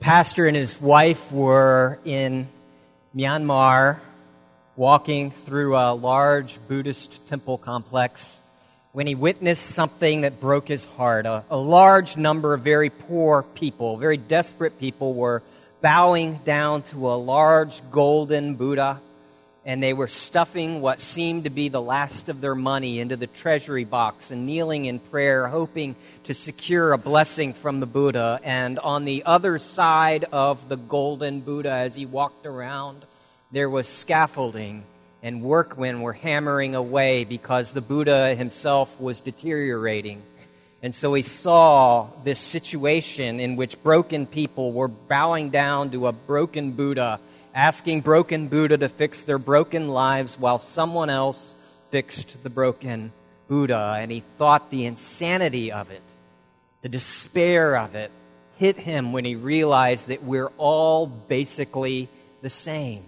pastor and his wife were in Myanmar walking through a large Buddhist temple complex when he witnessed something that broke his heart. A, a, large number of very poor people, very desperate people, were bowing down to a large golden Buddha and they were stuffing what seemed to be the last of their money into the treasury box and kneeling in prayer, hoping to secure a blessing from the Buddha. And on the other side of the golden Buddha, as he walked around, there was scaffolding, and workmen were hammering away because the Buddha himself was deteriorating. And so he saw this situation in which broken people were bowing down to a broken Buddha asking broken Buddha to fix their broken lives while someone else fixed the broken Buddha. And he thought the insanity of it, the despair of it, hit him when he realized that we're all basically the same.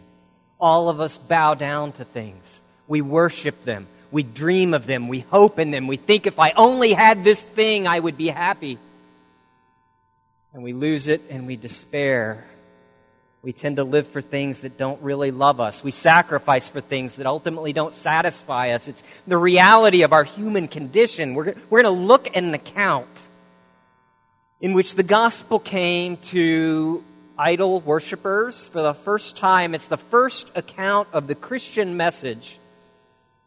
All of us bow down to things. We worship them. We dream of them. We hope in them. We think if I only had this thing, I would be happy. And we lose it and we despair we tend to live for things that don't really love us. We sacrifice for things that ultimately don't satisfy us. It's the reality of our human condition. We're, we're going to look at an account in which the gospel came to idol worshippers for the first time. It's the first account of the Christian message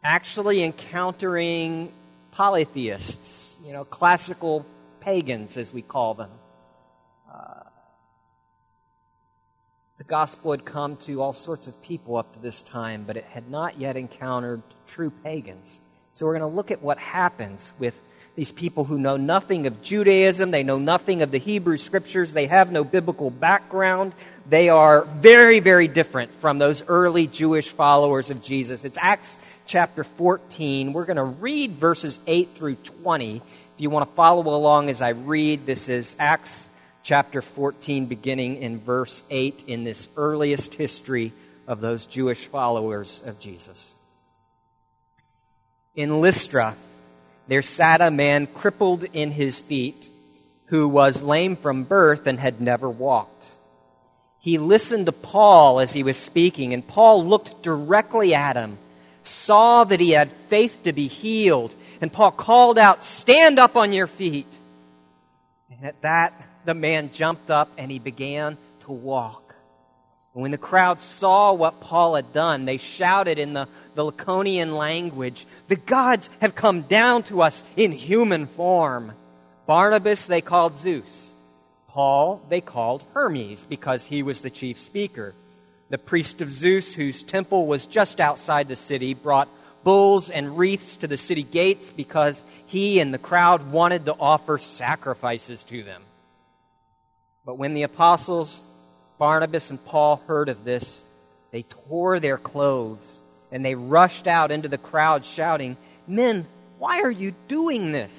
actually encountering polytheists, you know, classical pagans, as we call them. Uh, The gospel had come to all sorts of people up to this time, but it had not yet encountered true pagans. So we're going to look at what happens with these people who know nothing of Judaism, they know nothing of the Hebrew scriptures, they have no biblical background. They are very, very different from those early Jewish followers of Jesus. It's Acts chapter 14. We're going to read verses 8 through 20. If you want to follow along as I read, this is Acts chapter 14, beginning in verse 8, in this earliest history of those Jewish followers of Jesus. In Lystra, there sat a man crippled in his feet who was lame from birth and had never walked. He listened to Paul as he was speaking, and Paul looked directly at him, saw that he had faith to be healed, and Paul called out, Stand up on your feet. And at that, the man jumped up and he began to walk. when the crowd saw what Paul had done, they shouted in the, the Lycaonian language, The gods have come down to us in human form. Barnabas they called Zeus. Paul they called Hermes because he was the chief speaker. The priest of Zeus, whose temple was just outside the city, brought bulls and wreaths to the city gates because he and the crowd wanted to offer sacrifices to them. But when the apostles Barnabas and Paul heard of this, they tore their clothes and they rushed out into the crowd shouting, Men, why are you doing this?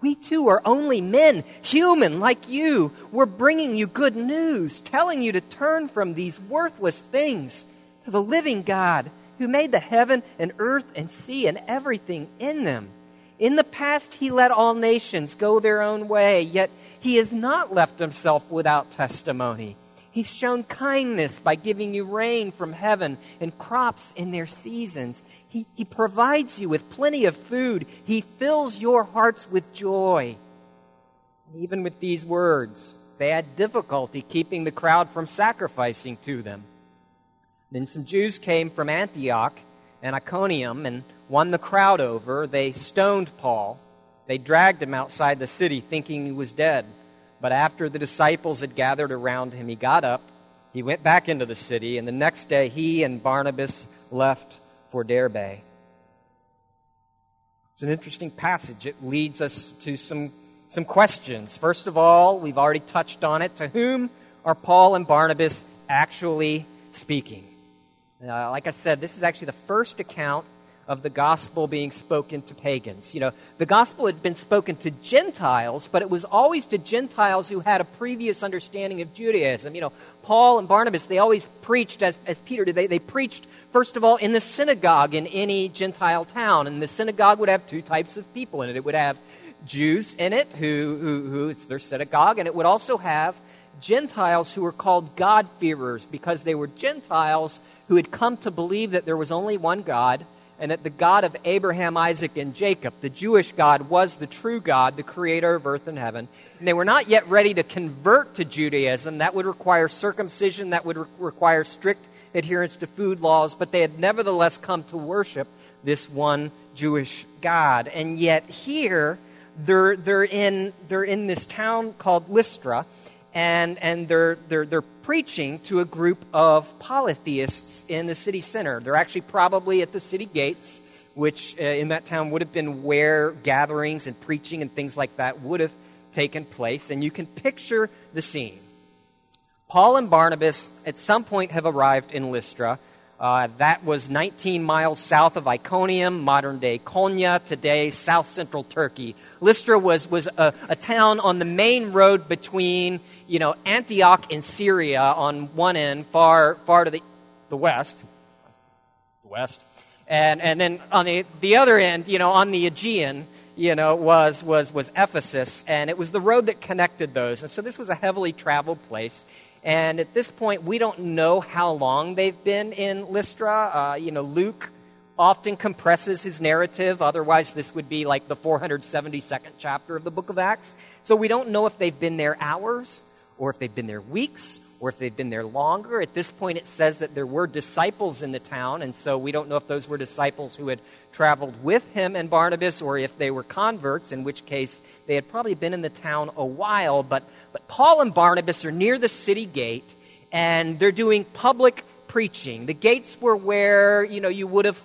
We too are only men, human like you. We're bringing you good news, telling you to turn from these worthless things to the living God who made the heaven and earth and sea and everything in them. In the past, he let all nations go their own way, yet he has not left himself without testimony. He's shown kindness by giving you rain from heaven and crops in their seasons. He, he provides you with plenty of food. He fills your hearts with joy. And even with these words, they had difficulty keeping the crowd from sacrificing to them. Then some Jews came from Antioch and Iconium and won the crowd over. They stoned Paul they dragged him outside the city thinking he was dead. But after the disciples had gathered around him, he got up, he went back into the city, and the next day he and Barnabas left for Derbe. It's an interesting passage. It leads us to some, some questions. First of all, we've already touched on it. To whom are Paul and Barnabas actually speaking? Uh, like I said, this is actually the first account of the gospel being spoken to pagans. You know, the gospel had been spoken to Gentiles, but it was always to Gentiles who had a previous understanding of Judaism. You know, Paul and Barnabas, they always preached, as, as Peter did, they, they preached, first of all, in the synagogue in any Gentile town. And the synagogue would have two types of people in it. It would have Jews in it, who, who, who it's their synagogue, and it would also have Gentiles who were called God-fearers because they were Gentiles who had come to believe that there was only one God and that the God of Abraham, Isaac, and Jacob, the Jewish God, was the true God, the creator of earth and heaven. And they were not yet ready to convert to Judaism. That would require circumcision, that would re- require strict adherence to food laws, but they had nevertheless come to worship this one Jewish God. And yet here, they're, they're, in, they're in this town called Lystra, and, and they're, they're, they're preaching to a group of polytheists in the city center. They're actually probably at the city gates, which uh, in that town would have been where gatherings and preaching and things like that would have taken place. And you can picture the scene. Paul and Barnabas at some point have arrived in Lystra. Uh, that was 19 miles south of Iconium, modern day Konya, today south central Turkey. Lystra was, was a, a, town on the main road between, you know, Antioch in Syria on one end, far, far to the, the west. The west. And, and then on the, the other end, you know, on the Aegean, you know, was, was, was Ephesus. And it was the road that connected those. And so this was a heavily traveled place. And at this point, we don't know how long they've been in Lystra. Uh, you know, Luke often compresses his narrative. Otherwise, this would be like the 472nd chapter of the book of Acts. So we don't know if they've been there hours, or if they've been there weeks, or if they've been there longer. At this point, it says that there were disciples in the town, and so we don't know if those were disciples who had traveled with him and Barnabas, or if they were converts, in which case they had probably been in the town a while. But, but Paul and Barnabas are near the city gate, and they're doing public preaching. The gates were where, you know, you would have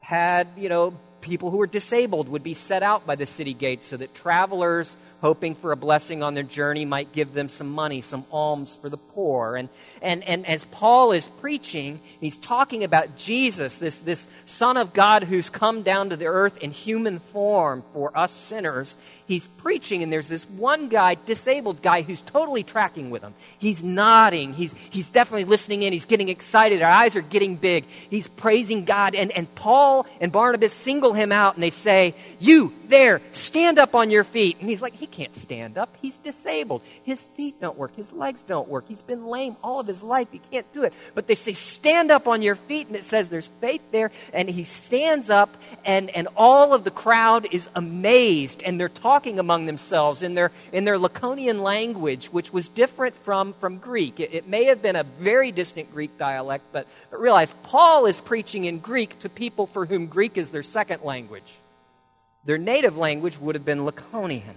had, you know, people who were disabled would be set out by the city gates so that travelers hoping for a blessing on their journey might give them some money, some alms for the poor. And, and, and as Paul is preaching, he's talking about Jesus, this, this Son of God who's come down to the earth in human form for us sinners he's preaching, and there's this one guy, disabled guy, who's totally tracking with him. He's nodding. He's, he's definitely listening in. He's getting excited. Our eyes are getting big. He's praising God. And, and Paul and Barnabas single him out, and they say, You, there, stand up on your feet. And he's like, He can't stand up. He's disabled. His feet don't work. His legs don't work. He's been lame all of his life. He can't do it. But they say, Stand up on your feet. And it says there's faith there. And he stands up, and, and all of the crowd is amazed. And they're talking talking among themselves in their, in their Laconian language, which was different from, from Greek. It, it may have been a very distant Greek dialect, but, but realize Paul is preaching in Greek to people for whom Greek is their second language. Their native language would have been Laconian.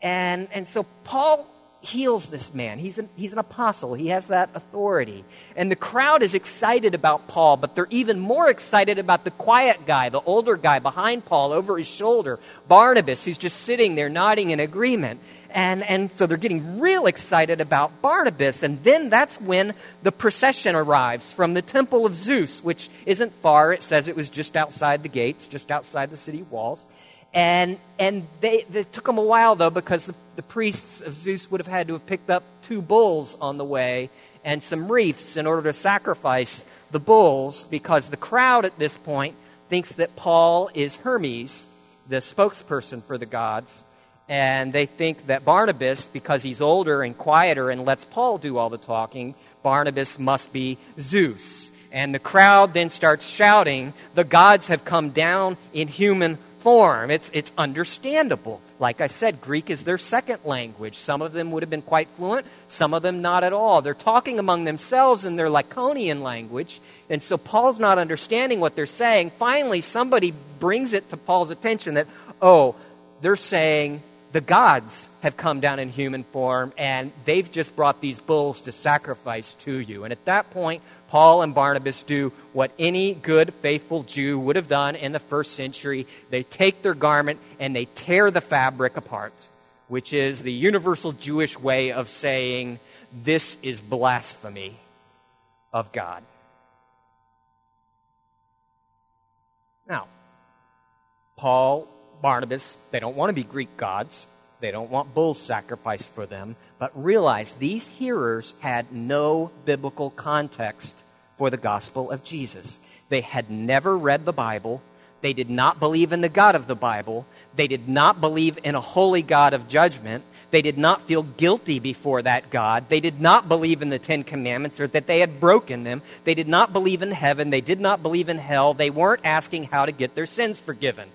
And, and so Paul heals this man. He's an, he's an apostle. He has that authority. And the crowd is excited about Paul, but they're even more excited about the quiet guy, the older guy behind Paul over his shoulder, Barnabas, who's just sitting there nodding in agreement. And, and so they're getting real excited about Barnabas. And then that's when the procession arrives from the temple of Zeus, which isn't far. It says it was just outside the gates, just outside the city walls. And, and they, it took them a while, though, because the, the priests of Zeus would have had to have picked up two bulls on the way and some wreaths in order to sacrifice the bulls, because the crowd at this point thinks that Paul is Hermes, the spokesperson for the gods. And they think that Barnabas, because he's older and quieter and lets Paul do all the talking, Barnabas must be Zeus. And the crowd then starts shouting, The gods have come down in human form. It's, it's understandable. Like I said, Greek is their second language. Some of them would have been quite fluent, some of them not at all. They're talking among themselves in their Lycaonian language, and so Paul's not understanding what they're saying. Finally, somebody brings it to Paul's attention that, oh, they're saying the gods have come down in human form, and they've just brought these bulls to sacrifice to you. And at that point, Paul and Barnabas do what any good, faithful Jew would have done in the first century. They take their garment and they tear the fabric apart, which is the universal Jewish way of saying, This is blasphemy of God. Now, Paul, Barnabas, they don't want to be Greek gods. They don't want bulls sacrificed for them. But realize these hearers had no biblical context for the gospel of Jesus. They had never read the Bible. They did not believe in the God of the Bible. They did not believe in a holy God of judgment. They did not feel guilty before that God. They did not believe in the Ten Commandments or that they had broken them. They did not believe in heaven. They did not believe in hell. They weren't asking how to get their sins forgiven.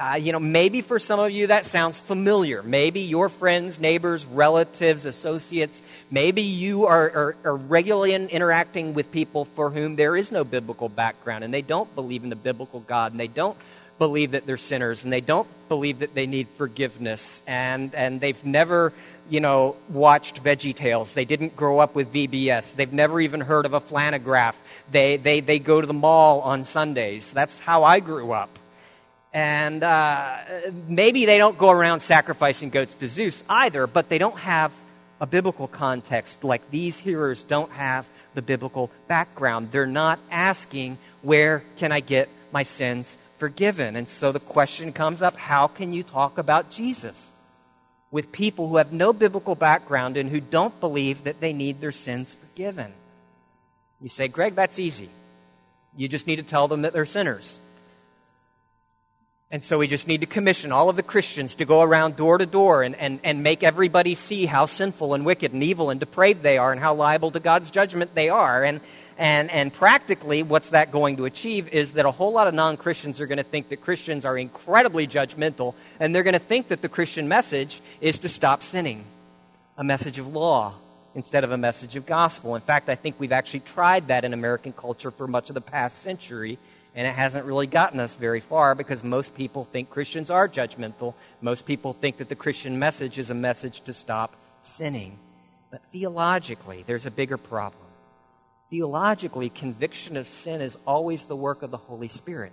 Uh, you know, maybe for some of you that sounds familiar. Maybe your friends, neighbors, relatives, associates, maybe you are, are, are regularly in, interacting with people for whom there is no biblical background and they don't believe in the biblical God and they don't believe that they're sinners and they don't believe that they need forgiveness and, and they've never, you know, watched Veggie Tales. They didn't grow up with VBS. They've never even heard of a flannelgraph. They, they, they go to the mall on Sundays. That's how I grew up. And uh, maybe they don't go around sacrificing goats to Zeus either, but they don't have a biblical context like these hearers don't have the biblical background. They're not asking, where can I get my sins forgiven? And so the question comes up how can you talk about Jesus with people who have no biblical background and who don't believe that they need their sins forgiven? You say, Greg, that's easy. You just need to tell them that they're sinners. And so we just need to commission all of the Christians to go around door to door and, and, and make everybody see how sinful and wicked and evil and depraved they are and how liable to God's judgment they are. And, and, and practically, what's that going to achieve is that a whole lot of non Christians are going to think that Christians are incredibly judgmental, and they're going to think that the Christian message is to stop sinning a message of law instead of a message of gospel. In fact, I think we've actually tried that in American culture for much of the past century and it hasn't really gotten us very far because most people think Christians are judgmental. Most people think that the Christian message is a message to stop sinning. But theologically, there's a bigger problem. Theologically, conviction of sin is always the work of the Holy Spirit.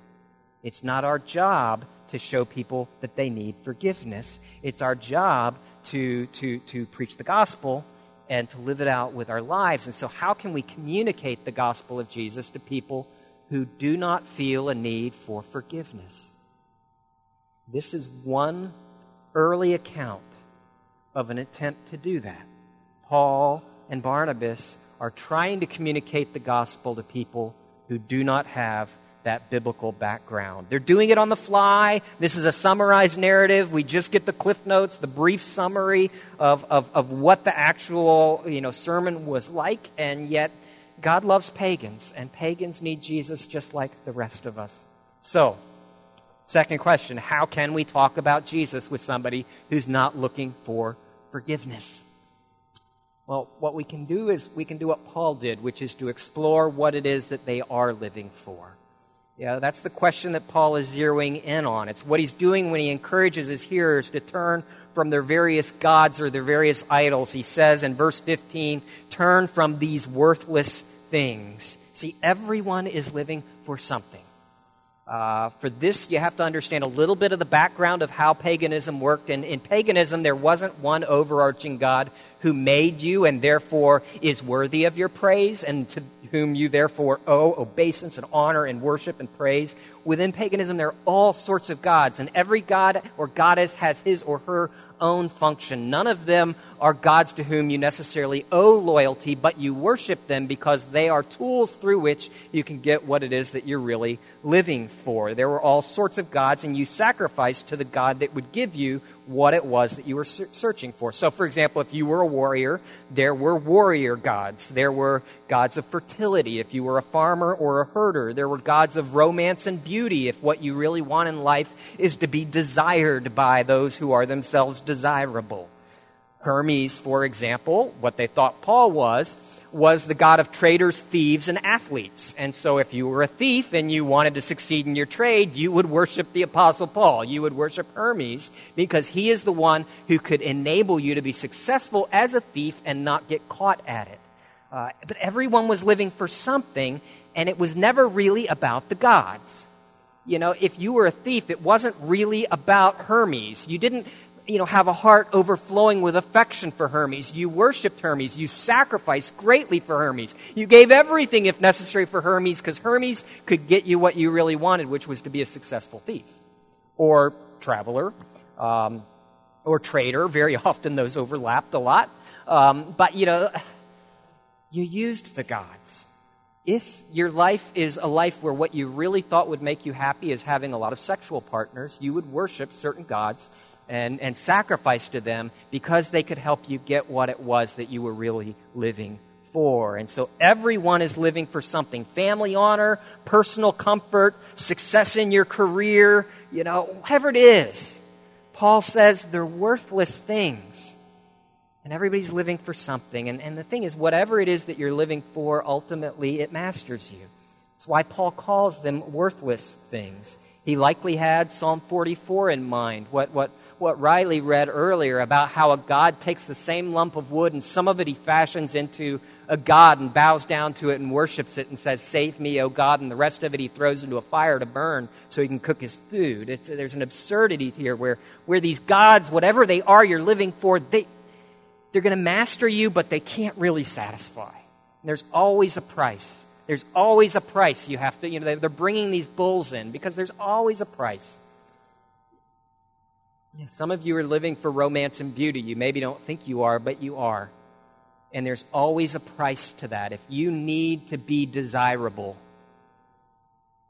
It's not our job to show people that they need forgiveness. It's our job to, to, to preach the gospel and to live it out with our lives. And so, how can we communicate the gospel of Jesus to people who do not feel a need for forgiveness. This is one early account of an attempt to do that. Paul and Barnabas are trying to communicate the gospel to people who do not have that biblical background. They're doing it on the fly. This is a summarized narrative. We just get the cliff notes, the brief summary of, of, of what the actual you know, sermon was like, and yet God loves pagans, and pagans need Jesus just like the rest of us. So, second question how can we talk about Jesus with somebody who's not looking for forgiveness? Well, what we can do is we can do what Paul did, which is to explore what it is that they are living for. Yeah, that's the question that Paul is zeroing in on. It's what he's doing when he encourages his hearers to turn from their various gods or their various idols. He says in verse 15, turn from these worthless things. See, everyone is living for something. Uh, for this, you have to understand a little bit of the background of how paganism worked. And in paganism, there wasn't one overarching God who made you and therefore is worthy of your praise and to whom you therefore owe obeisance and honor and worship and praise. Within paganism, there are all sorts of gods, and every god or goddess has his or her own function. None of them are gods to whom you necessarily owe loyalty, but you worship them because they are tools through which you can get what it is that you're really living for. There were all sorts of gods, and you sacrificed to the God that would give you what it was that you were searching for. So, for example, if you were a warrior, there were warrior gods. There were gods of fertility. If you were a farmer or a herder, there were gods of romance and beauty. If what you really want in life is to be desired by those who are themselves desirable. Hermes, for example, what they thought Paul was, was the god of traders, thieves, and athletes. And so if you were a thief and you wanted to succeed in your trade, you would worship the Apostle Paul. You would worship Hermes because he is the one who could enable you to be successful as a thief and not get caught at it. Uh, but everyone was living for something, and it was never really about the gods. You know, if you were a thief, it wasn't really about Hermes. You didn't you know, have a heart overflowing with affection for Hermes. You worshiped Hermes. You sacrificed greatly for Hermes. You gave everything, if necessary, for Hermes because Hermes could get you what you really wanted, which was to be a successful thief or traveler um, or trader. Very often those overlapped a lot. Um, but, you know, you used the gods. If your life is a life where what you really thought would make you happy is having a lot of sexual partners, you would worship certain gods and, and sacrifice to them because they could help you get what it was that you were really living for. And so everyone is living for something family honor, personal comfort, success in your career, you know, whatever it is. Paul says they're worthless things. And everybody's living for something. And, and the thing is, whatever it is that you're living for, ultimately it masters you. That's why Paul calls them worthless things. He likely had Psalm 44 in mind, what, what, what Riley read earlier about how a God takes the same lump of wood and some of it he fashions into a God and bows down to it and worships it and says, Save me, O God, and the rest of it he throws into a fire to burn so he can cook his food. It's, there's an absurdity here where, where these gods, whatever they are you're living for, they, they're going to master you, but they can't really satisfy. there's always a price. There's always a price you have to, you know, they're bringing these bulls in because there's always a price. Some of you are living for romance and beauty. You maybe don't think you are, but you are. And there's always a price to that. If you need to be desirable,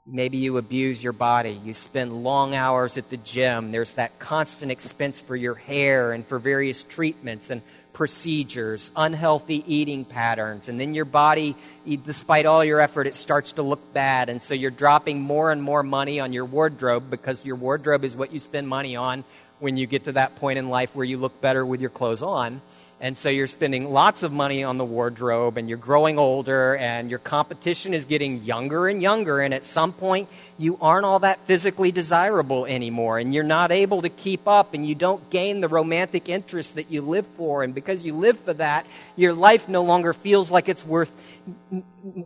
maybe you abuse your body. You spend long hours at the gym. There's that constant expense for your hair and for various treatments and procedures, unhealthy eating patterns, and then your body, despite all your effort, it starts to look bad. And so you're dropping more and more money on your wardrobe because your wardrobe is what you spend money on when you get to that point in life where you look better with your clothes on. And so you're spending lots of money on the wardrobe and you're growing older and your competition is getting younger and younger. And at some point, you aren't all that physically desirable anymore and you're not able to keep up and you don't gain the romantic interest that you live for. And because you live for that, your life no longer feels like it's worth,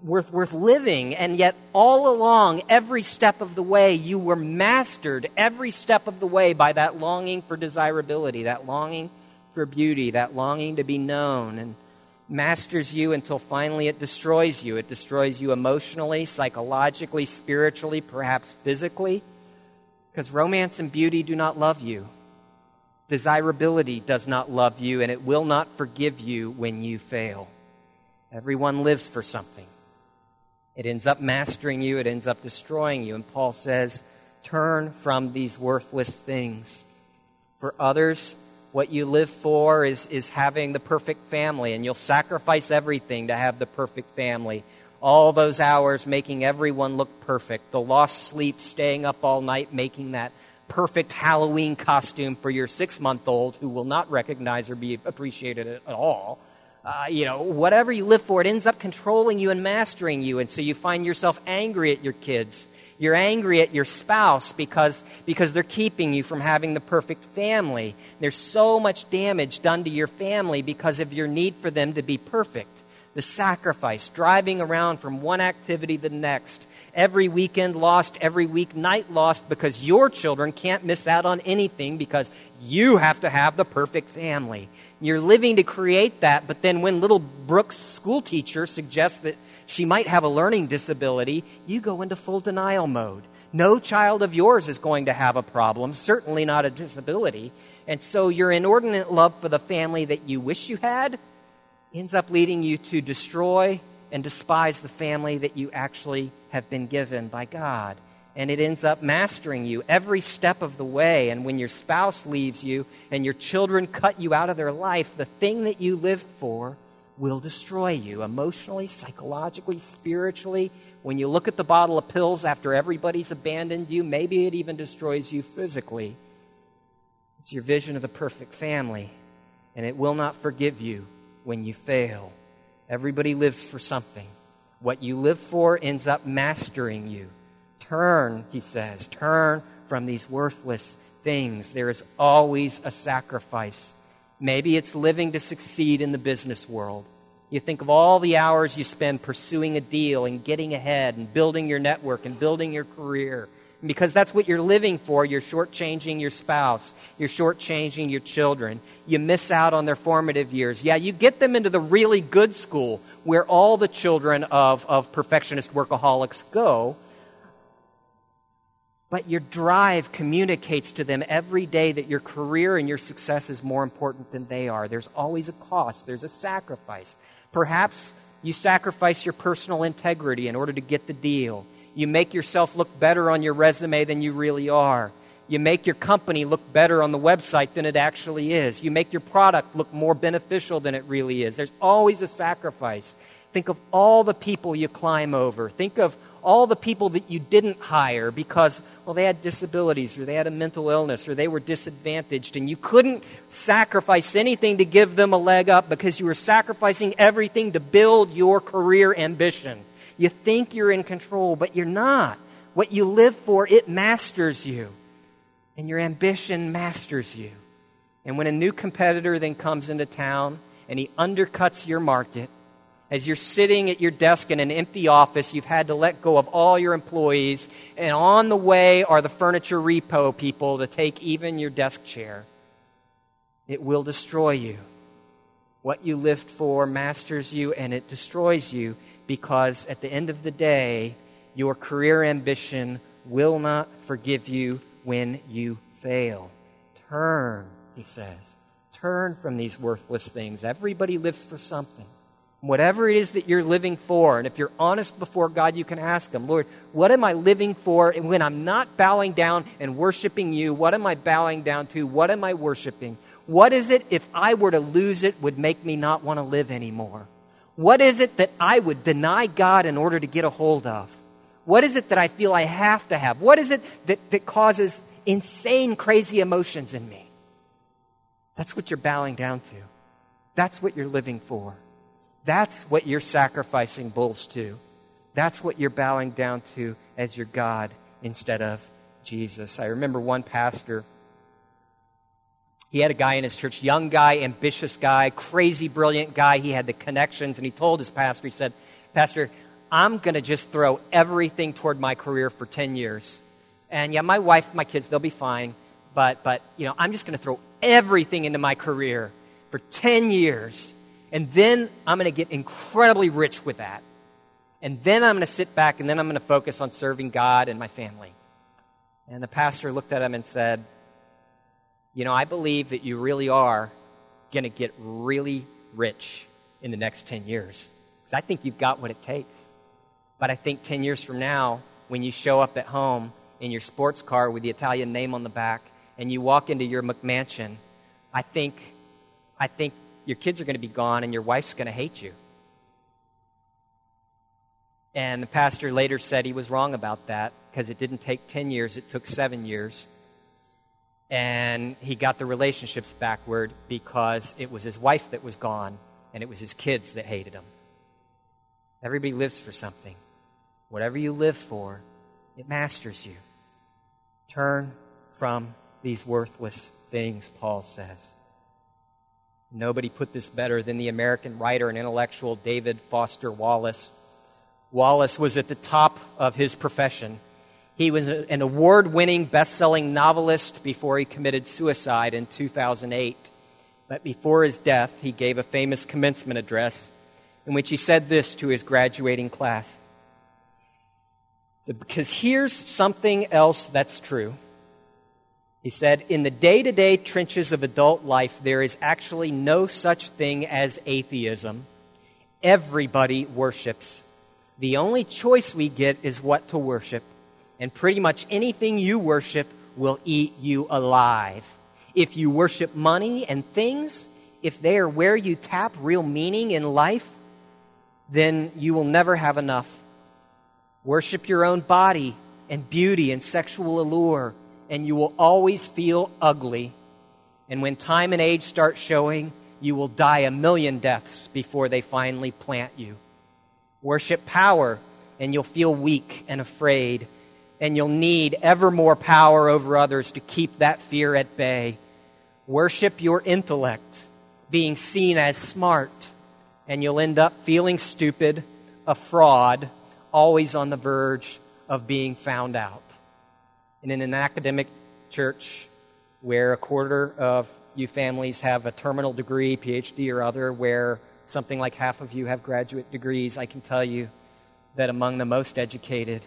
worth, worth living. And yet, all along, every step of the way, you were mastered every step of the way by that longing for desirability, that longing for beauty, that longing to be known, and masters you until finally it destroys you. It destroys you emotionally, psychologically, spiritually, perhaps physically. Because romance and beauty do not love you. Desirability does not love you, and it will not forgive you when you fail. Everyone lives for something. It ends up mastering you, it ends up destroying you. And Paul says, Turn from these worthless things. For others, what you live for is, is having the perfect family, and you'll sacrifice everything to have the perfect family. All those hours making everyone look perfect, the lost sleep, staying up all night, making that perfect Halloween costume for your six month old who will not recognize or be appreciated at all. Uh, you know, whatever you live for, it ends up controlling you and mastering you. And so you find yourself angry at your kids you're angry at your spouse because, because they're keeping you from having the perfect family. There's so much damage done to your family because of your need for them to be perfect. The sacrifice, driving around from one activity to the next, every weekend lost, every weeknight lost because your children can't miss out on anything because you have to have the perfect family. You're living to create that, but then when little Brooks school teacher suggests that she might have a learning disability, you go into full denial mode. No child of yours is going to have a problem, certainly not a disability. And so your inordinate love for the family that you wish you had ends up leading you to destroy and despise the family that you actually have been given by God. And it ends up mastering you every step of the way. And when your spouse leaves you and your children cut you out of their life, the thing that you lived for will destroy you emotionally, psychologically, spiritually. When you look at the bottle of pills after everybody's abandoned you, maybe it even destroys you physically. It's your vision of the perfect family, and it will not forgive you when you fail. Everybody lives for something. What you live for ends up mastering you. Turn, he says, turn from these worthless things. There is always a sacrifice Maybe it's living to succeed in the business world. You think of all the hours you spend pursuing a deal and getting ahead and building your network and building your career. Because that's what you're living for, you're shortchanging your spouse. You're shortchanging your children. You miss out on their formative years. Yeah, you get them into the really good school where all the children of, of perfectionist workaholics go, but your drive communicates to them every day that your career and your success is more important than they are. There's always a cost, there's a sacrifice. Perhaps you sacrifice your personal integrity in order to get the deal. You make yourself look better on your resume than you really are. you make your company look better on the website than it actually is. You make your product look more beneficial than it really is. There's always a sacrifice. Think of all the people you climb over. Think of all the people that you didn't hire because, well, they had disabilities or they had a mental illness or they were disadvantaged and you couldn't sacrifice anything to give them a leg up because you were sacrificing everything to build your career ambition. You think you're in control, but you're not. What you live for, it masters you. And your ambition masters you. And when a new competitor then comes into town and he undercuts your market, as you're sitting at your desk in an empty office, you've had to let go of all your employees, and on the way are the furniture repo people to take even your desk chair. It will destroy you. What you lived for masters you, and it destroys you because at the end of the day, your career ambition will not forgive you when you fail. Turn, he says. Turn from these worthless things. Everybody lives for something. Whatever it is that you're living for, and if you're honest before God, you can ask Him, Lord, what am I living for? And when I'm not bowing down and worshiping you, what am I bowing down to? What am I worshiping? What is it, if I were to lose it, would make me not want to live anymore? What is it that I would deny God in order to get a hold of? What is it that I feel I have to have? What is it that, that causes insane, crazy emotions in me? That's what you're bowing down to. That's what you're living for. That's what you're sacrificing bulls to. That's what you're bowing down to as your God instead of Jesus. I remember one pastor. He had a guy in his church, young guy, ambitious guy, crazy brilliant guy. He had the connections, and he told his pastor, he said, Pastor, I'm going to just throw everything toward my career for 10 years. And yeah, my wife, my kids, they'll be fine. But, but you know, I'm just going to throw everything into my career for 10 years. And then I'm going to get incredibly rich with that. And then I'm going to sit back and then I'm going to focus on serving God and my family. And the pastor looked at him and said, You know, I believe that you really are going to get really rich in the next 10 years. Because I think you've got what it takes. But I think 10 years from now, when you show up at home in your sports car with the Italian name on the back and you walk into your McMansion, I think, I think your kids are going to be gone and your wife's going to hate you. And the pastor later said he was wrong about that because it didn't take 10 years, it took seven years. And he got the relationships backward because it was his wife that was gone and it was his kids that hated him. Everybody lives for something. Whatever you live for, it masters you. Turn from these worthless things, Paul says. Nobody put this better than the American writer and intellectual David Foster Wallace. Wallace was at the top of his profession. He was an award winning, best selling novelist before he committed suicide in 2008. But before his death, he gave a famous commencement address in which he said this to his graduating class. Because here's something else that's true. He said, In the day to day trenches of adult life, there is actually no such thing as atheism. Everybody worships. The only choice we get is what to worship. And pretty much anything you worship will eat you alive. If you worship money and things, if they are where you tap real meaning in life, then you will never have enough. Worship your own body and beauty and sexual allure and you will always feel ugly. And when time and age start showing, you will die a million deaths before they finally plant you. Worship power, and you'll feel weak and afraid, and you'll need ever more power over others to keep that fear at bay. Worship your intellect, being seen as smart, and you'll end up feeling stupid, a fraud, always on the verge of being found out. And in an academic church where a quarter of you families have a terminal degree, PhD or other, where something like half of you have graduate degrees, I can tell you that among the most educated,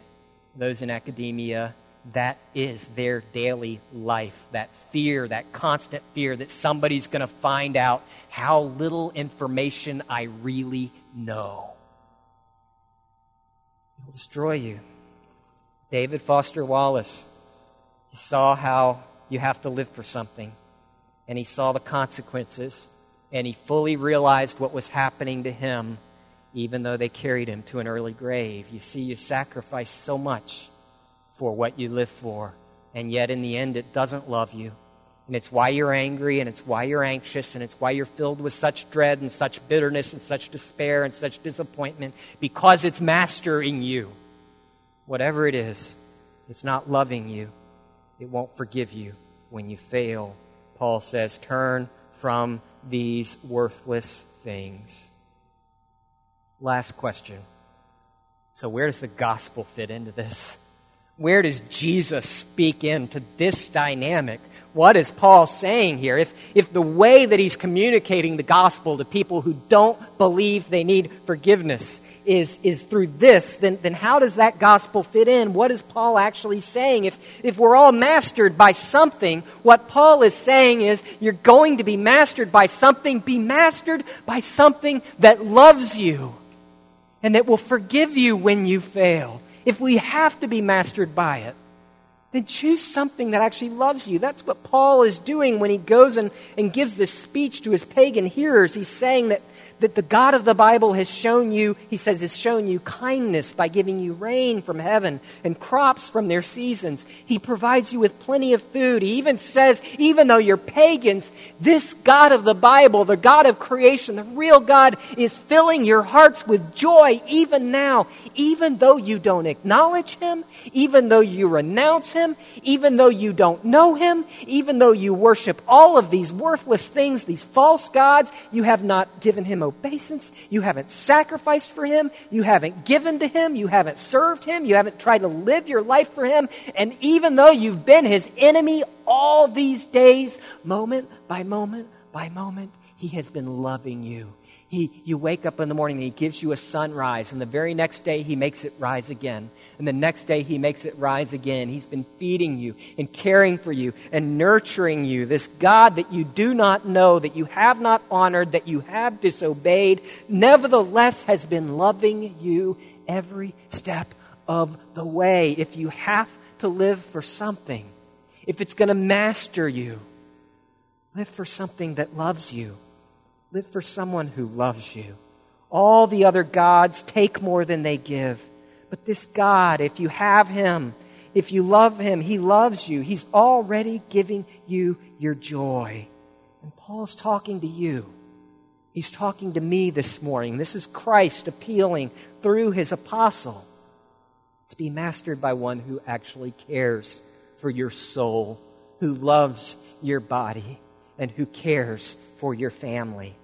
those in academia, that is their daily life. That fear, that constant fear that somebody's going to find out how little information I really know. It'll destroy you. David Foster Wallace He saw how you have to live for something, and he saw the consequences, and he fully realized what was happening to him, even though they carried him to an early grave. You see, you sacrifice so much for what you live for, and yet in the end, it doesn't love you. And it's why you're angry, and it's why you're anxious, and it's why you're filled with such dread and such bitterness and such despair and such disappointment, because it's mastering you. Whatever it is, it's not loving you. It won't forgive you when you fail. Paul says, turn from these worthless things. Last question. So, where does the gospel fit into this? Where does Jesus speak into this dynamic? What is Paul saying here? If, if the way that he's communicating the gospel to people who don't believe they need forgiveness is, is through this, then, then how does that gospel fit in? What is Paul actually saying? If, if we're all mastered by something, what Paul is saying is you're going to be mastered by something, be mastered by something that loves you and that will forgive you when you fail. If we have to be mastered by it, then choose something that actually loves you. That's what Paul is doing when he goes and, and gives this speech to his pagan hearers. He's saying that that the God of the Bible has shown you, he says, has shown you kindness by giving you rain from heaven and crops from their seasons. He provides you with plenty of food. He even says, even though you're pagans, this God of the Bible, the God of creation, the real God, is filling your hearts with joy even now, even though you don't acknowledge him, even though you renounce him, even though you don't know him, even though you worship all of these worthless things, these false gods, you have not given him obeisance. You haven't sacrificed for him. You haven't given to him. You haven't served him. You haven't tried to live your life for him. And even though you've been his enemy all these days, moment by moment by moment, he has been loving you. He, you wake up in the morning and he gives you a sunrise, and the very next day he makes it rise again. And the next day he makes it rise again. He's been feeding you and caring for you and nurturing you. This God that you do not know, that you have not honored, that you have disobeyed, nevertheless has been loving you every step of the way. If you have to live for something, if it's going to master you, live for something that loves you. Live for someone who loves you. All the other gods take more than they give. But this God, if you have Him, if you love Him, He loves you. He's already giving you your joy. And Paul's talking to you. He's talking to me this morning. This is Christ appealing through His apostle to be mastered by one who actually cares for your soul, who loves your body, and who cares for your family.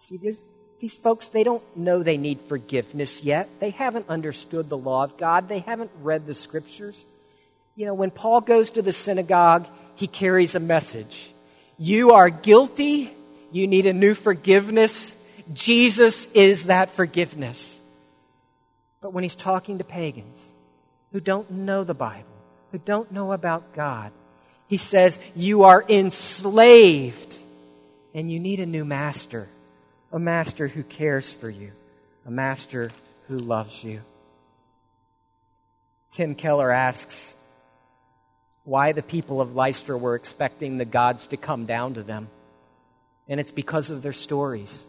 See, this, these folks, they don't know they need forgiveness yet. They haven't understood the law of God. They haven't read the scriptures. You know, when Paul goes to the synagogue, he carries a message. You are guilty. You need a new forgiveness. Jesus is that forgiveness. But when he's talking to pagans who don't know the Bible, who don't know about God, he says, You are enslaved and you need a new master a master who cares for you, a master who loves you. Tim Keller asks why the people of Lystra were expecting the gods to come down to them. And it's because of their stories.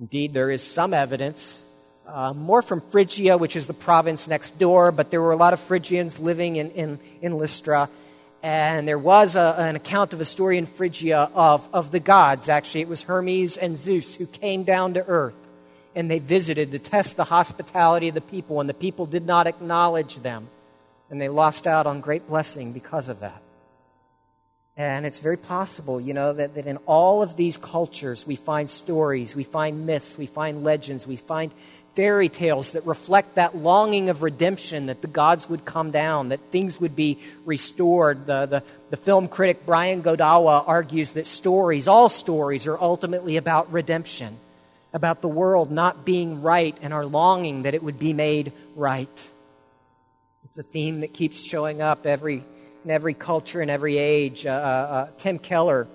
Indeed, there is some evidence, uh, more from Phrygia, which is the province next door, but there were a lot of Phrygians living in, in, in Lystra and there was a, an account of a story in Phrygia of, of the gods. Actually, it was Hermes and Zeus who came down to earth and they visited to test the hospitality of the people, and the people did not acknowledge them. And they lost out on great blessing because of that. And it's very possible, you know, that, that in all of these cultures we find stories, we find myths, we find legends, we find fairy tales that reflect that longing of redemption, that the gods would come down, that things would be restored. The, the, the film critic Brian Godawa argues that stories, all stories, are ultimately about redemption, about the world not being right and our longing that it would be made right. It's a theme that keeps showing up every, in every culture and every age. Uh, uh, uh, Tim Keller,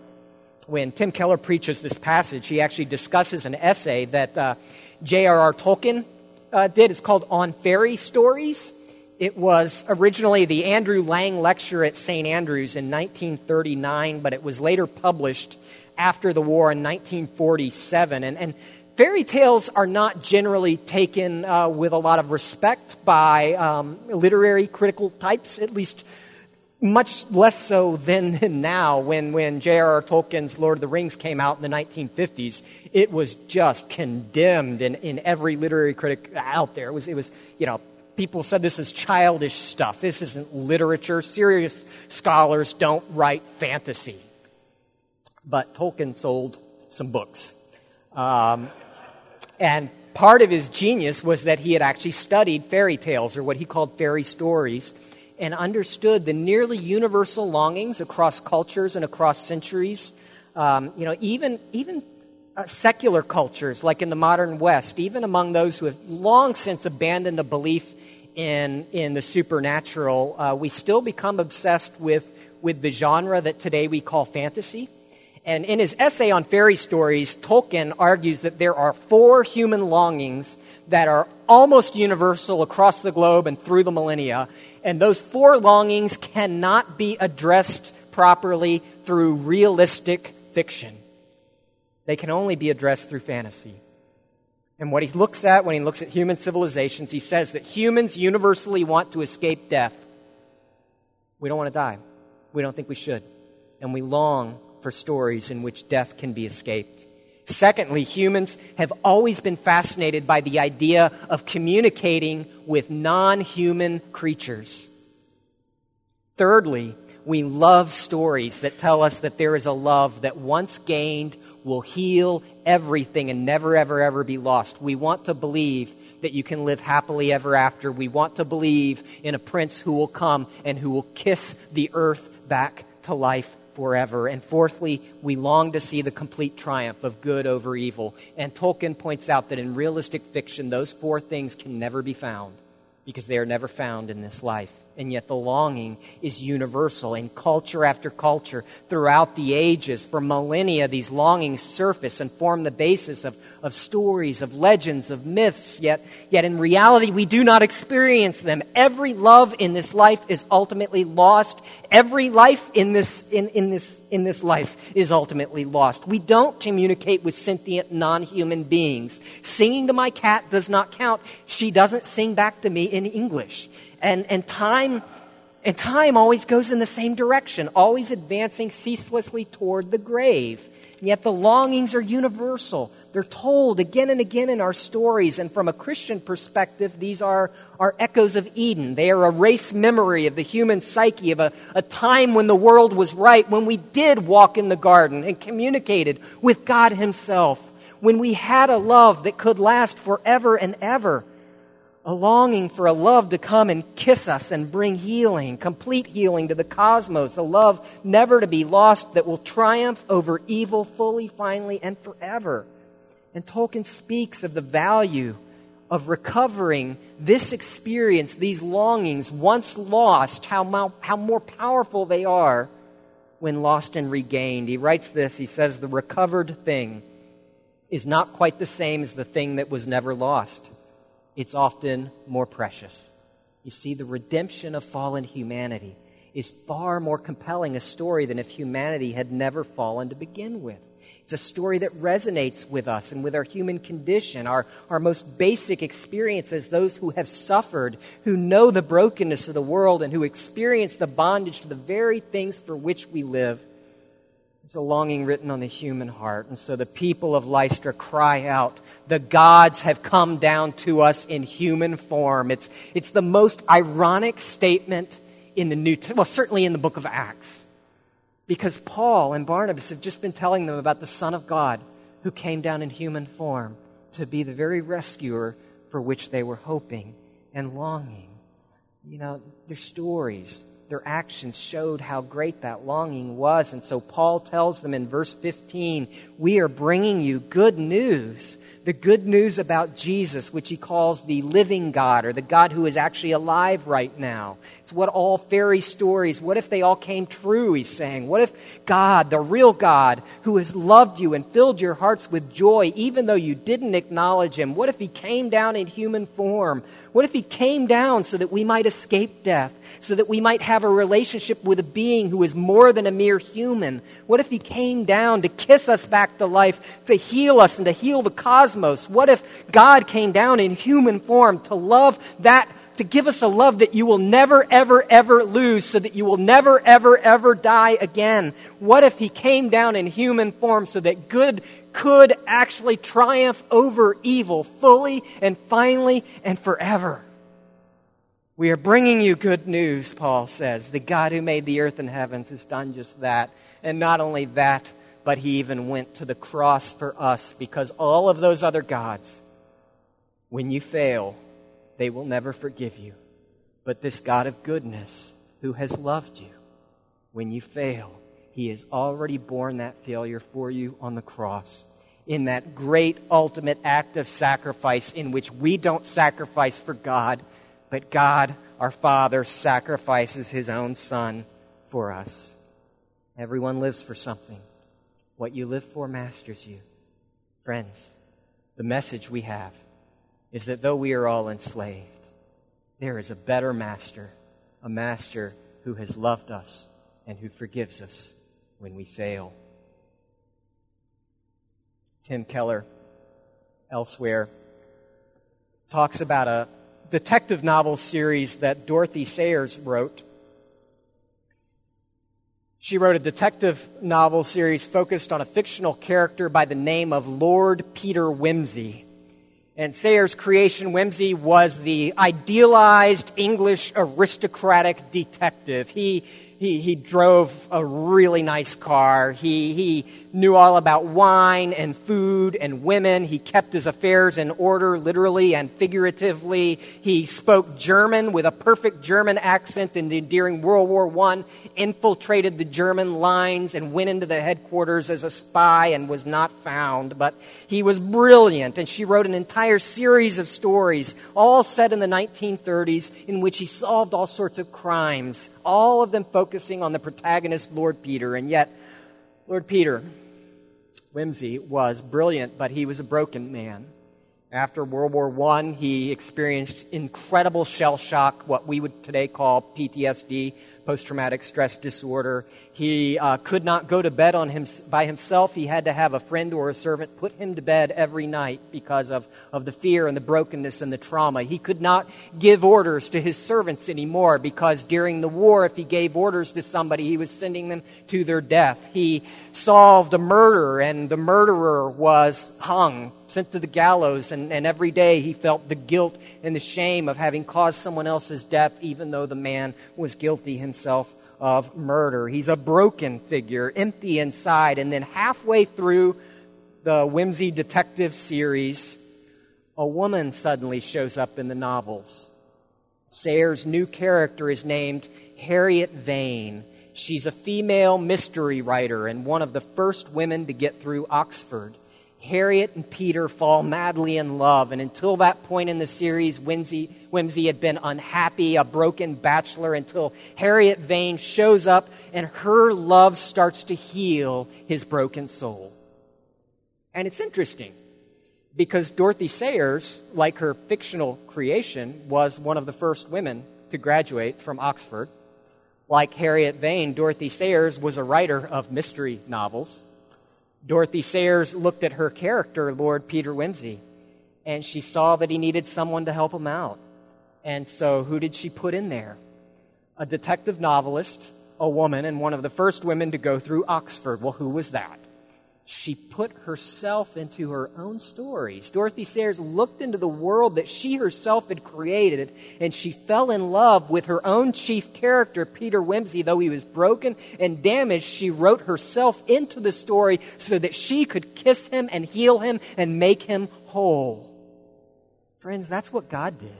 when Tim Keller preaches this passage, he actually discusses an essay that uh, J.R.R. Tolkien uh, did. It's called On Fairy Stories. It was originally the Andrew Lang Lecture at St. Andrews in 1939, but it was later published after the war in 1947. And, and fairy tales are not generally taken uh, with a lot of respect by um, literary critical types, at least much less so than now when, when J.R.R. Tolkien's Lord of the Rings came out in the 1950s. It was just condemned in, in every literary critic out there. It was, it was, you know, people said this is childish stuff. This isn't literature. Serious scholars don't write fantasy. But Tolkien sold some books. Um, and part of his genius was that he had actually studied fairy tales, or what he called fairy stories and understood the nearly universal longings across cultures and across centuries. Um, you know, even, even uh, secular cultures, like in the modern West, even among those who have long since abandoned a belief in, in the supernatural, uh, we still become obsessed with, with the genre that today we call fantasy. And in his essay on fairy stories, Tolkien argues that there are four human longings that are almost universal across the globe and through the millennia, and those four longings cannot be addressed properly through realistic fiction. They can only be addressed through fantasy. And what he looks at when he looks at human civilizations, he says that humans universally want to escape death. We don't want to die. We don't think we should. And we long for stories in which death can be escaped. Secondly, humans have always been fascinated by the idea of communicating with non human creatures. Thirdly, we love stories that tell us that there is a love that once gained will heal everything and never, ever, ever be lost. We want to believe that you can live happily ever after. We want to believe in a prince who will come and who will kiss the earth back to life forever. And fourthly, we long to see the complete triumph of good over evil. And Tolkien points out that in realistic fiction, those four things can never be found because they are never found in this life and yet the longing is universal in culture after culture throughout the ages. For millennia, these longings surface and form the basis of, of stories, of legends, of myths, yet, yet in reality, we do not experience them. Every love in this life is ultimately lost. Every life in this, in, in this, in this life is ultimately lost. We don't communicate with sentient, non human beings. Singing to my cat does not count. She doesn't sing back to me in English. And, and time and time always goes in the same direction, always advancing ceaselessly toward the grave. And yet the longings are universal. They're told again and again in our stories. And from a Christian perspective, these are, are echoes of Eden. They are a race memory of the human psyche, of a, a time when the world was right, when we did walk in the garden and communicated with God Himself, when we had a love that could last forever and ever a longing for a love to come and kiss us and bring healing, complete healing to the cosmos, a love never to be lost that will triumph over evil fully, finally, and forever. And Tolkien speaks of the value of recovering this experience, these longings, once lost, how, how more powerful they are when lost and regained. He writes this he says, The recovered thing is not quite the same as the thing that was never lost it's often more precious. You see, the redemption of fallen humanity is far more compelling a story than if humanity had never fallen to begin with. It's a story that resonates with us and with our human condition, our, our most basic experience as those who have suffered, who know the brokenness of the world, and who experience the bondage to the very things for which we live. There's a longing written on the human heart. And so the people of Lystra cry out, The gods have come down to us in human form. It's, it's the most ironic statement in the New Testament, well, certainly in the book of Acts. Because Paul and Barnabas have just been telling them about the Son of God who came down in human form to be the very rescuer for which they were hoping and longing. You know, their stories their actions showed how great that longing was. And so Paul tells them in verse 15, We are bringing you good news the good news about Jesus, which he calls the living God or the God who is actually alive right now. It's what all fairy stories, what if they all came true, he's saying? What if God, the real God, who has loved you and filled your hearts with joy, even though you didn't acknowledge him, what if he came down in human form? What if he came down so that we might escape death, so that we might have a relationship with a being who is more than a mere human? What if he came down to kiss us back to life, to heal us and to heal the cosmos? What if God came down in human form to love that to give us a love that you will never, ever, ever lose so that you will never, ever, ever die again? What if he came down in human form so that good could actually triumph over evil fully and finally and forever? We are bringing you good news, Paul says. The God who made the earth and heavens has done just that. And not only that, but he even went to the cross for us because all of those other gods, when you fail, they will never forgive you. But this God of goodness, who has loved you, when you fail, he has already borne that failure for you on the cross in that great ultimate act of sacrifice in which we don't sacrifice for God, but God, our Father, sacrifices his own Son for us. Everyone lives for something. What you live for masters you. Friends, the message we have is that though we are all enslaved, there is a better master, a master who has loved us and who forgives us when we fail. Tim Keller, elsewhere, talks about a detective novel series that Dorothy Sayers wrote she wrote a detective novel series focused on a fictional character by the name of Lord Peter Wimsey. And Sayers' creation, Wimsey, was the idealized English aristocratic detective. He he, he drove a really nice car. He, he knew all about wine and food and women. He kept his affairs in order, literally and figuratively. He spoke German with a perfect German accent and during World War I infiltrated the German lines and went into the headquarters as a spy and was not found. But he was brilliant and she wrote an entire series of stories, all set in the 1930s, in which he solved all sorts of crimes, all of them focusing on the protagonist, Lord Peter. And yet, Lord Peter, Wimsey, was brilliant, but he was a broken man. After World War I, he experienced incredible shell shock, what we would today call PTSD, post traumatic stress disorder. He uh, could not go to bed on him, by himself. He had to have a friend or a servant put him to bed every night because of, of the fear and the brokenness and the trauma. He could not give orders to his servants anymore because during the war, if he gave orders to somebody, he was sending them to their death. He solved a murder, and the murderer was hung sent to the gallows, and, and every day he felt the guilt and the shame of having caused someone else's death, even though the man was guilty himself of murder. He's a broken figure, empty inside, and then halfway through the Wimsey detective series, a woman suddenly shows up in the novels. Sayers' new character is named Harriet Vane. She's a female mystery writer and one of the first women to get through Oxford. Harriet and Peter fall madly in love. And until that point in the series, Wimsey, Wimsey had been unhappy, a broken bachelor, until Harriet Vane shows up and her love starts to heal his broken soul. And it's interesting because Dorothy Sayers, like her fictional creation, was one of the first women to graduate from Oxford. Like Harriet Vane, Dorothy Sayers was a writer of mystery novels. Dorothy Sayers looked at her character, Lord Peter Wimsey, and she saw that he needed someone to help him out. And so, who did she put in there? A detective novelist, a woman, and one of the first women to go through Oxford. Well, who was that? She put herself into her own stories. Dorothy Sayers looked into the world that she herself had created, and she fell in love with her own chief character, Peter Wimsey. Though he was broken and damaged, she wrote herself into the story so that she could kiss him and heal him and make him whole. Friends, that's what God did.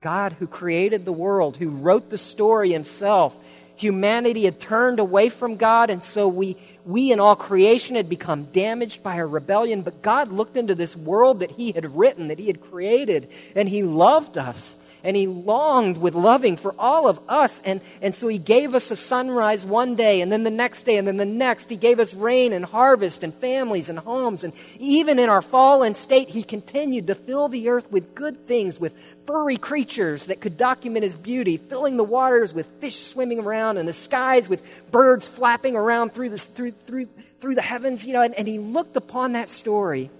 God, who created the world, who wrote the story himself, humanity had turned away from God, and so we, we and all creation had become damaged by our rebellion. But God looked into this world that He had written, that He had created, and He loved us and he longed with loving for all of us. And, and so he gave us a sunrise one day, and then the next day, and then the next. He gave us rain and harvest and families and homes. And even in our fallen state, he continued to fill the earth with good things, with furry creatures that could document his beauty, filling the waters with fish swimming around, and the skies with birds flapping around through the, through, through, through the heavens. You know, and, and he looked upon that story,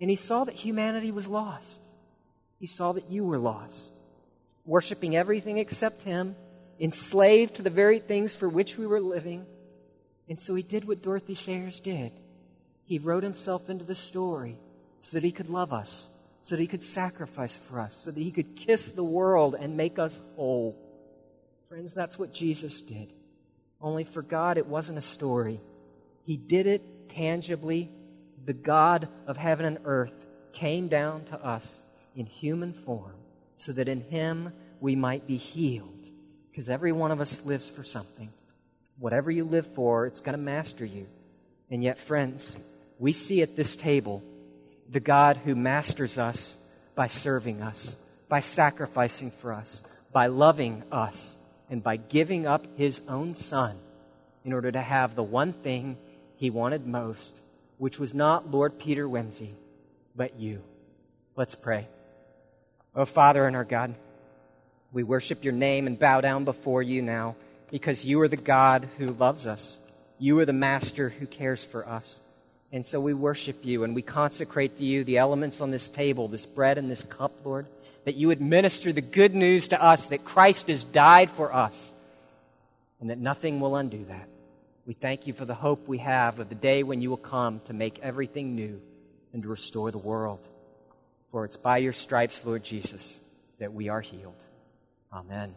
and he saw that humanity was lost. He saw that you were lost, worshiping everything except Him, enslaved to the very things for which we were living. And so He did what Dorothy Sayers did. He wrote Himself into the story so that He could love us, so that He could sacrifice for us, so that He could kiss the world and make us whole. Friends, that's what Jesus did. Only for God, it wasn't a story. He did it tangibly. The God of heaven and earth came down to us in human form so that in him we might be healed. Because every one of us lives for something. Whatever you live for, it's going to master you. And yet, friends, we see at this table the God who masters us by serving us, by sacrificing for us, by loving us, and by giving up his own son in order to have the one thing he wanted most, which was not Lord Peter Wimsey, but you. Let's pray. Oh, Father and our God, we worship your name and bow down before you now because you are the God who loves us. You are the Master who cares for us. And so we worship you and we consecrate to you the elements on this table, this bread and this cup, Lord, that you administer the good news to us that Christ has died for us and that nothing will undo that. We thank you for the hope we have of the day when you will come to make everything new and to restore the world. For it's by your stripes, Lord Jesus, that we are healed. Amen.